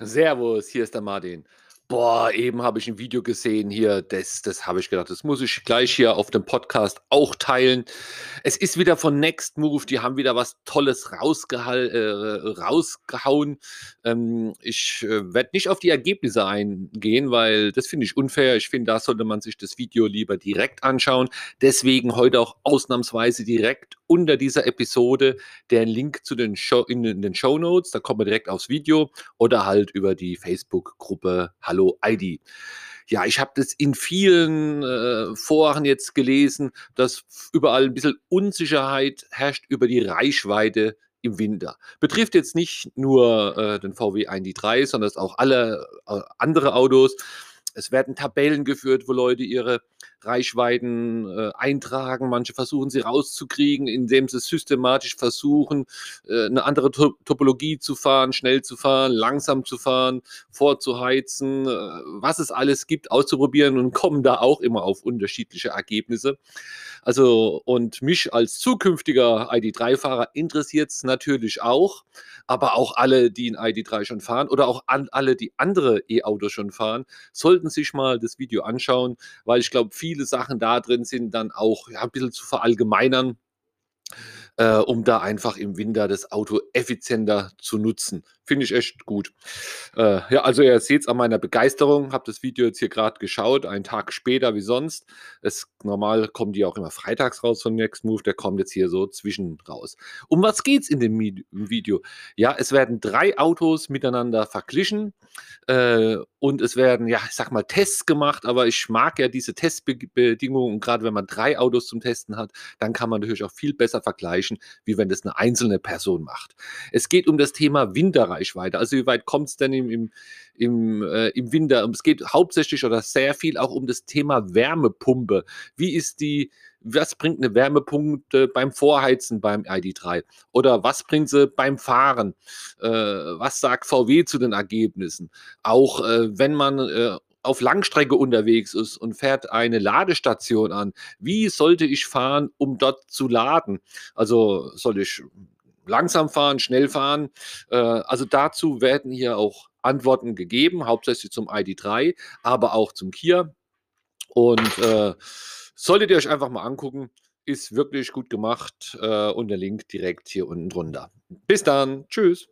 Servus, hier ist der Martin. Boah, eben habe ich ein Video gesehen hier, das das habe ich gedacht, das muss ich gleich hier auf dem Podcast auch teilen. Es ist wieder von Next Move, die haben wieder was Tolles äh, rausgehauen. Ähm, ich, äh, werde nicht auf die Ergebnisse eingehen, weil das finde ich unfair. Ich finde, da sollte man sich das Video lieber direkt anschauen. Deswegen heute auch ausnahmsweise direkt unter dieser Episode der Link zu den Show in in den Shownotes. Da kommt man direkt aufs Video oder halt über die Facebook-Gruppe Hallo ID. Ja, ich habe das in vielen äh, Foren jetzt gelesen, dass überall ein bisschen Unsicherheit herrscht über die Reichweite im Winter. Betrifft jetzt nicht nur äh, den VW ID3, sondern auch alle äh, andere Autos. Es werden Tabellen geführt, wo Leute ihre Reichweiten äh, eintragen. Manche versuchen sie rauszukriegen, indem sie systematisch versuchen, äh, eine andere to Topologie zu fahren, schnell zu fahren, langsam zu fahren, vorzuheizen, äh, was es alles gibt, auszuprobieren und kommen da auch immer auf unterschiedliche Ergebnisse. Also, und mich als zukünftiger ID3-Fahrer interessiert es natürlich auch, aber auch alle, die ein ID3 schon fahren oder auch an, alle, die andere E-Autos schon fahren, sollten sich mal das Video anschauen, weil ich glaube, viele viele Sachen da drin sind dann auch ja, ein bisschen zu verallgemeinern äh, um da einfach im Winter das Auto effizienter zu nutzen. Finde ich echt gut. Äh, ja, also ihr seht es an meiner Begeisterung. Habe das Video jetzt hier gerade geschaut, einen Tag später wie sonst. Es, normal kommen die auch immer freitags raus von Next Move. Der kommt jetzt hier so zwischen raus. Um was geht es in dem Video? Ja, es werden drei Autos miteinander verglichen äh, und es werden, ja, ich sag mal, Tests gemacht. Aber ich mag ja diese Testbedingungen. Und gerade wenn man drei Autos zum Testen hat, dann kann man natürlich auch viel besser vergleichen erreichen, wie wenn das eine einzelne Person macht. Es geht um das Thema Winterreichweite. Also wie weit kommt es denn im, im, im, äh, im Winter? Es geht hauptsächlich oder sehr viel auch um das Thema Wärmepumpe. Wie ist die, was bringt eine Wärmepumpe beim Vorheizen beim ID3? Oder was bringt sie beim Fahren? Äh, was sagt VW zu den Ergebnissen? Auch äh, wenn man äh, auf Langstrecke unterwegs ist und fährt eine Ladestation an, wie sollte ich fahren, um dort zu laden? Also soll ich langsam fahren, schnell fahren? Äh, also dazu werden hier auch Antworten gegeben, hauptsächlich zum ID3, aber auch zum Kia. Und äh, solltet ihr euch einfach mal angucken, ist wirklich gut gemacht äh, und der Link direkt hier unten drunter. Bis dann, tschüss.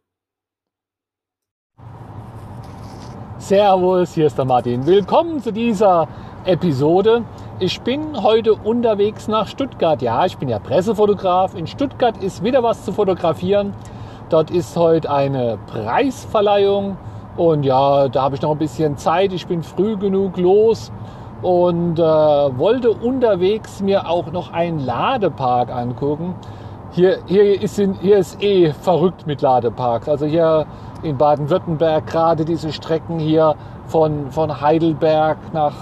Servus, hier ist der Martin. Willkommen zu dieser Episode. Ich bin heute unterwegs nach Stuttgart. Ja, ich bin ja Pressefotograf. In Stuttgart ist wieder was zu fotografieren. Dort ist heute eine Preisverleihung und ja, da habe ich noch ein bisschen Zeit. Ich bin früh genug los und äh, wollte unterwegs mir auch noch einen Ladepark angucken. Hier, hier, ist, hier ist eh verrückt mit Ladeparks. Also hier in Baden-Württemberg gerade diese Strecken hier von, von Heidelberg nach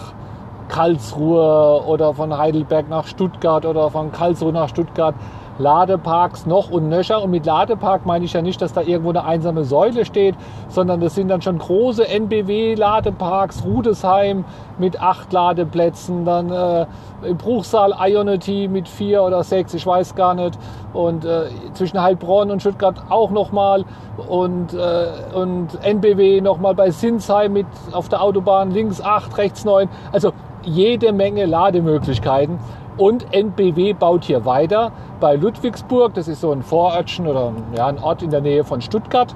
Karlsruhe oder von Heidelberg nach Stuttgart oder von Karlsruhe nach Stuttgart. Ladeparks noch und nöcher. Und mit Ladepark meine ich ja nicht, dass da irgendwo eine einsame Säule steht, sondern das sind dann schon große NBW-Ladeparks, Rudesheim mit acht Ladeplätzen, dann äh, im Bruchsal Ionity mit vier oder sechs, ich weiß gar nicht. Und äh, zwischen Heilbronn und Stuttgart auch nochmal. Und, äh, und NBW nochmal bei Sinsheim mit auf der Autobahn links acht, rechts neun. Also jede Menge Lademöglichkeiten. Und NBW baut hier weiter bei Ludwigsburg. Das ist so ein Vorörtchen oder ja, ein Ort in der Nähe von Stuttgart.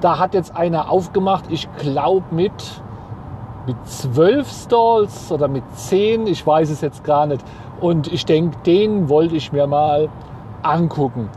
Da hat jetzt einer aufgemacht, ich glaube mit, mit zwölf Stalls oder mit zehn, ich weiß es jetzt gar nicht. Und ich denke, den wollte ich mir mal angucken.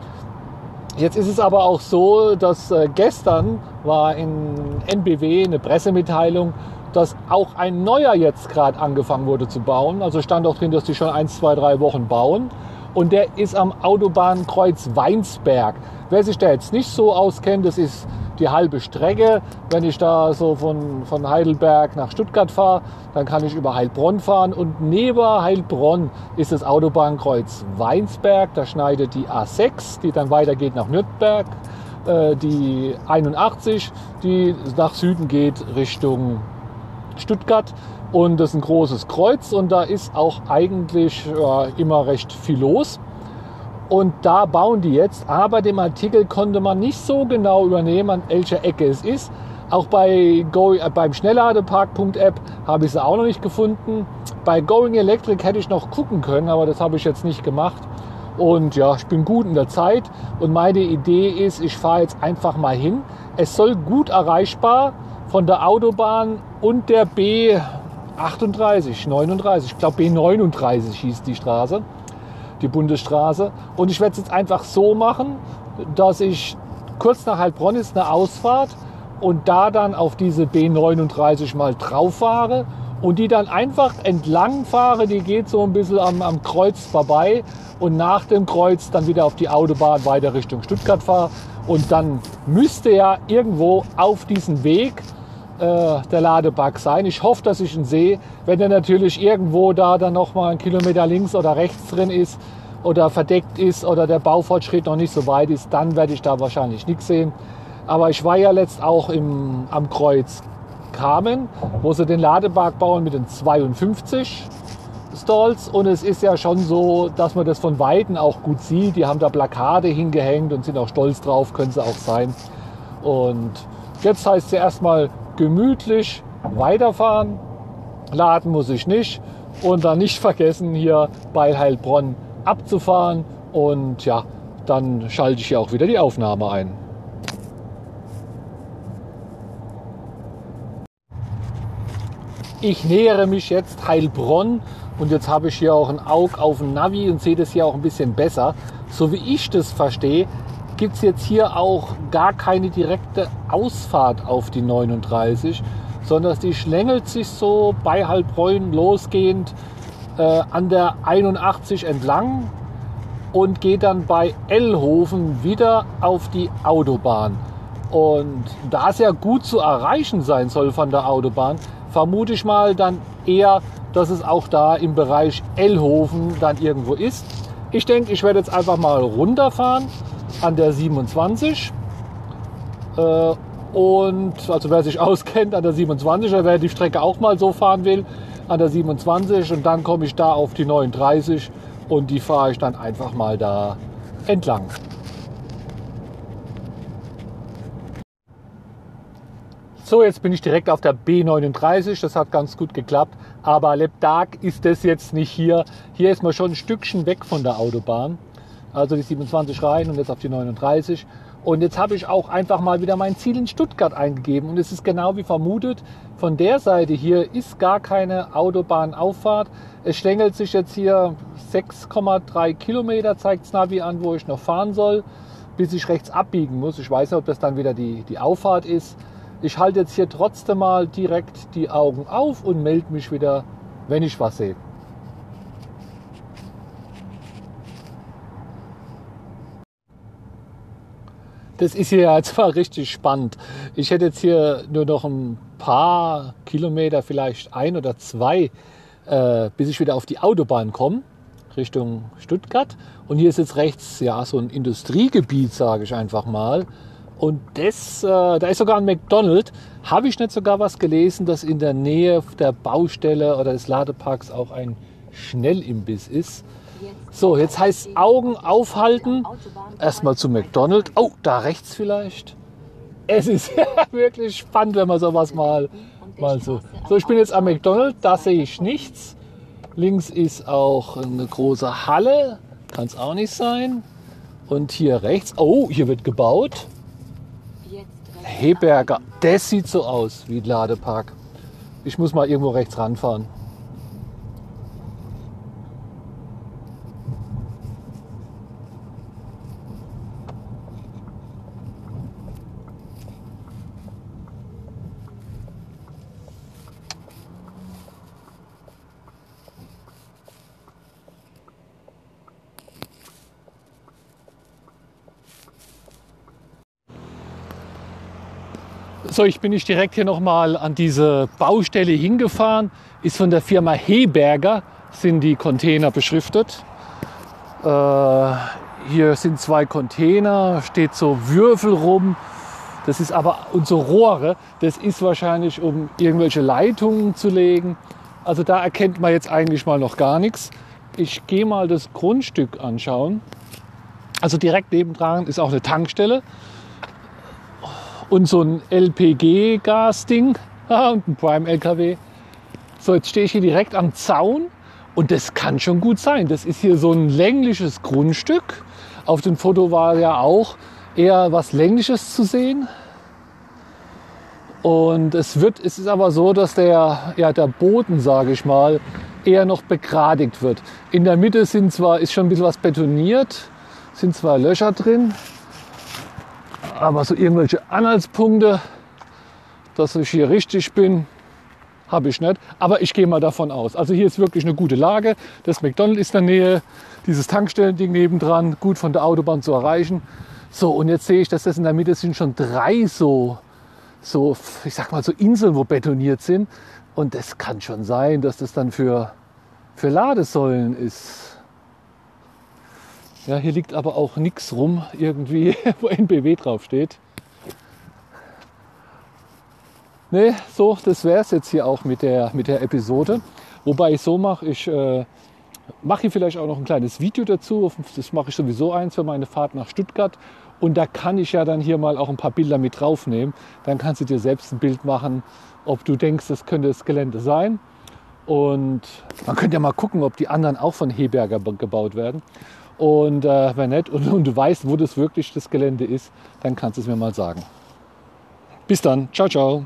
Jetzt ist es aber auch so, dass äh, gestern war in NBW eine Pressemitteilung dass auch ein neuer jetzt gerade angefangen wurde zu bauen. Also stand auch drin, dass die schon ein, zwei, drei Wochen bauen. Und der ist am Autobahnkreuz Weinsberg. Wer sich da jetzt nicht so auskennt, das ist die halbe Strecke. Wenn ich da so von, von Heidelberg nach Stuttgart fahre, dann kann ich über Heilbronn fahren. Und neben Heilbronn ist das Autobahnkreuz Weinsberg. Da schneidet die A6, die dann weitergeht nach Nürnberg. Äh, die 81, die nach Süden geht Richtung Stuttgart und das ist ein großes Kreuz und da ist auch eigentlich äh, immer recht viel los. Und da bauen die jetzt, aber dem Artikel konnte man nicht so genau übernehmen, an welcher Ecke es ist. Auch bei Go, äh, beim Schnellladepark.app habe ich sie auch noch nicht gefunden. Bei Going Electric hätte ich noch gucken können, aber das habe ich jetzt nicht gemacht. Und ja, ich bin gut in der Zeit und meine Idee ist, ich fahre jetzt einfach mal hin. Es soll gut erreichbar von der Autobahn und der B38, 39, ich glaube B39 hieß die Straße, die Bundesstraße. Und ich werde es jetzt einfach so machen, dass ich kurz nach Heilbronn ist eine Ausfahrt und da dann auf diese B39 mal drauf fahre und die dann einfach entlang fahre. Die geht so ein bisschen am, am Kreuz vorbei und nach dem Kreuz dann wieder auf die Autobahn weiter Richtung Stuttgart fahre. Und dann müsste ja irgendwo auf diesem Weg äh, der Ladebug sein. Ich hoffe, dass ich ihn sehe. Wenn er natürlich irgendwo da dann noch mal einen Kilometer links oder rechts drin ist oder verdeckt ist oder der Baufortschritt noch nicht so weit ist, dann werde ich da wahrscheinlich nichts sehen. Aber ich war ja letzt auch im, am Kreuz Kamen, wo sie den Ladepark bauen mit den 52 Stalls. Und es ist ja schon so, dass man das von Weitem auch gut sieht. Die haben da Plakate hingehängt und sind auch stolz drauf, können sie auch sein. Und jetzt heißt es ja erstmal gemütlich weiterfahren. Laden muss ich nicht. Und dann nicht vergessen, hier bei Heilbronn abzufahren. Und ja, dann schalte ich hier auch wieder die Aufnahme ein. Ich nähere mich jetzt Heilbronn und jetzt habe ich hier auch ein Auge auf dem Navi und sehe das hier auch ein bisschen besser. So wie ich das verstehe, gibt es jetzt hier auch gar keine direkte Ausfahrt auf die 39, sondern die schlängelt sich so bei Heilbronn losgehend äh, an der 81 entlang und geht dann bei Ellhofen wieder auf die Autobahn. Und da es ja gut zu erreichen sein soll von der Autobahn, vermute ich mal dann eher, dass es auch da im Bereich Ellhofen dann irgendwo ist. Ich denke, ich werde jetzt einfach mal runterfahren an der 27. Äh, und also wer sich auskennt an der 27, wer die Strecke auch mal so fahren will, an der 27 und dann komme ich da auf die 39 und die fahre ich dann einfach mal da entlang. So, jetzt bin ich direkt auf der B39. Das hat ganz gut geklappt. Aber Leptag ist das jetzt nicht hier. Hier ist man schon ein Stückchen weg von der Autobahn. Also die 27 rein und jetzt auf die 39. Und jetzt habe ich auch einfach mal wieder mein Ziel in Stuttgart eingegeben. Und es ist genau wie vermutet. Von der Seite hier ist gar keine Autobahnauffahrt. Es schlängelt sich jetzt hier 6,3 Kilometer, zeigt das Navi an, wo ich noch fahren soll, bis ich rechts abbiegen muss. Ich weiß nicht, ob das dann wieder die, die Auffahrt ist. Ich halte jetzt hier trotzdem mal direkt die Augen auf und melde mich wieder, wenn ich was sehe. Das ist hier ja zwar richtig spannend. Ich hätte jetzt hier nur noch ein paar Kilometer, vielleicht ein oder zwei, äh, bis ich wieder auf die Autobahn komme, Richtung Stuttgart. Und hier ist jetzt rechts ja so ein Industriegebiet, sage ich einfach mal. Und das, äh, da ist sogar ein McDonald's. Habe ich nicht sogar was gelesen, dass in der Nähe der Baustelle oder des Ladeparks auch ein Schnellimbiss ist? So, jetzt heißt Augen aufhalten. Erstmal zu McDonald's. Oh, da rechts vielleicht. Es ist wirklich spannend, wenn man sowas mal, mal so. So, ich bin jetzt am McDonald's. Da sehe ich nichts. Links ist auch eine große Halle. Kann es auch nicht sein. Und hier rechts. Oh, hier wird gebaut. Heberger, das sieht so aus wie ein Ladepark. Ich muss mal irgendwo rechts ranfahren. So, ich bin nicht direkt hier nochmal an diese Baustelle hingefahren. Ist von der Firma Heberger, sind die Container beschriftet. Äh, hier sind zwei Container, steht so Würfel rum. Das ist aber unsere Rohre. Das ist wahrscheinlich, um irgendwelche Leitungen zu legen. Also da erkennt man jetzt eigentlich mal noch gar nichts. Ich gehe mal das Grundstück anschauen. Also direkt nebendran ist auch eine Tankstelle. Und so ein LPG-Gas-Ding und ein Prime-LKW. So, jetzt stehe ich hier direkt am Zaun und das kann schon gut sein. Das ist hier so ein längliches Grundstück. Auf dem Foto war ja auch eher was Längliches zu sehen. Und es wird, es ist aber so, dass der, ja, der Boden, sage ich mal, eher noch begradigt wird. In der Mitte sind zwar, ist schon ein bisschen was betoniert, sind zwar Löcher drin, aber so irgendwelche Anhaltspunkte, dass ich hier richtig bin, habe ich nicht. Aber ich gehe mal davon aus. Also hier ist wirklich eine gute Lage. Das McDonald's ist in der Nähe, dieses Tankstellending nebendran, gut von der Autobahn zu erreichen. So, und jetzt sehe ich, dass das in der Mitte sind schon drei so, so, ich sag mal so Inseln, wo betoniert sind. Und das kann schon sein, dass das dann für, für Ladesäulen ist. Ja, hier liegt aber auch nichts rum irgendwie, wo NBW draufsteht. Ne, so, das wäre es jetzt hier auch mit der, mit der Episode. Wobei ich so mache, ich äh, mache hier vielleicht auch noch ein kleines Video dazu. Das mache ich sowieso eins für meine Fahrt nach Stuttgart. Und da kann ich ja dann hier mal auch ein paar Bilder mit draufnehmen. Dann kannst du dir selbst ein Bild machen, ob du denkst, das könnte das Gelände sein. Und man könnte ja mal gucken, ob die anderen auch von Heberger gebaut werden. Und äh, wenn nicht und, und du weißt, wo das wirklich das Gelände ist, dann kannst du es mir mal sagen. Bis dann. Ciao, ciao.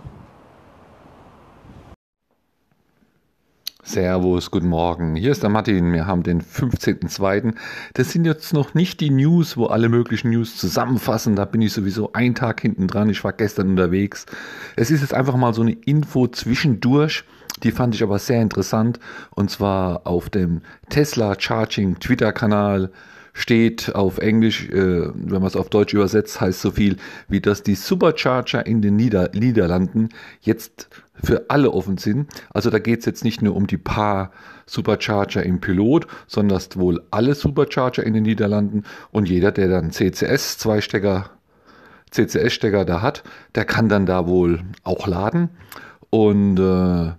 Servus, guten Morgen. Hier ist der Martin. Wir haben den 15.02. Das sind jetzt noch nicht die News, wo alle möglichen News zusammenfassen. Da bin ich sowieso einen Tag hinten dran. Ich war gestern unterwegs. Es ist jetzt einfach mal so eine Info zwischendurch. Die fand ich aber sehr interessant. Und zwar auf dem Tesla Charging Twitter-Kanal steht auf Englisch, äh, wenn man es auf Deutsch übersetzt, heißt so viel wie, dass die Supercharger in den Nieder Niederlanden jetzt für alle offen sind. Also da geht es jetzt nicht nur um die paar Supercharger im Pilot, sondern wohl alle Supercharger in den Niederlanden und jeder, der dann CCS zwei Stecker CCS-Stecker da hat, der kann dann da wohl auch laden. Und äh,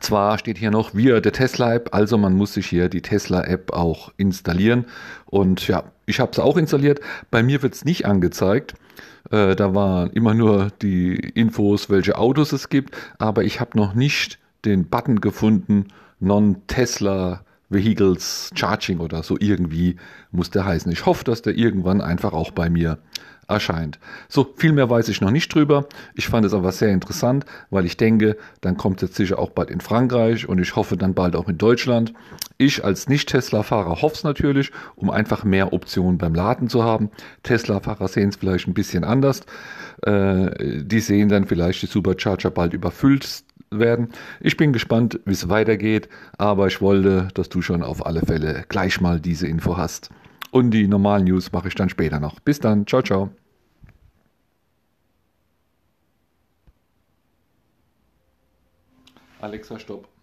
zwar steht hier noch via der Tesla-App, also man muss sich hier die Tesla-App auch installieren. Und ja, ich habe es auch installiert. Bei mir wird es nicht angezeigt. Äh, da waren immer nur die Infos, welche Autos es gibt, aber ich habe noch nicht den Button gefunden, Non-Tesla Vehicles Charging oder so irgendwie muss der heißen. Ich hoffe, dass der irgendwann einfach auch bei mir erscheint. So, viel mehr weiß ich noch nicht drüber. Ich fand es aber sehr interessant, weil ich denke, dann kommt es sicher auch bald in Frankreich und ich hoffe dann bald auch in Deutschland. Ich als Nicht-Tesla-Fahrer hoffe es natürlich, um einfach mehr Optionen beim Laden zu haben. Tesla-Fahrer sehen es vielleicht ein bisschen anders. Äh, die sehen dann vielleicht die Supercharger bald überfüllt werden. Ich bin gespannt, wie es weitergeht, aber ich wollte, dass du schon auf alle Fälle gleich mal diese Info hast. Und die normalen News mache ich dann später noch. Bis dann. Ciao, ciao. Alexa, stopp.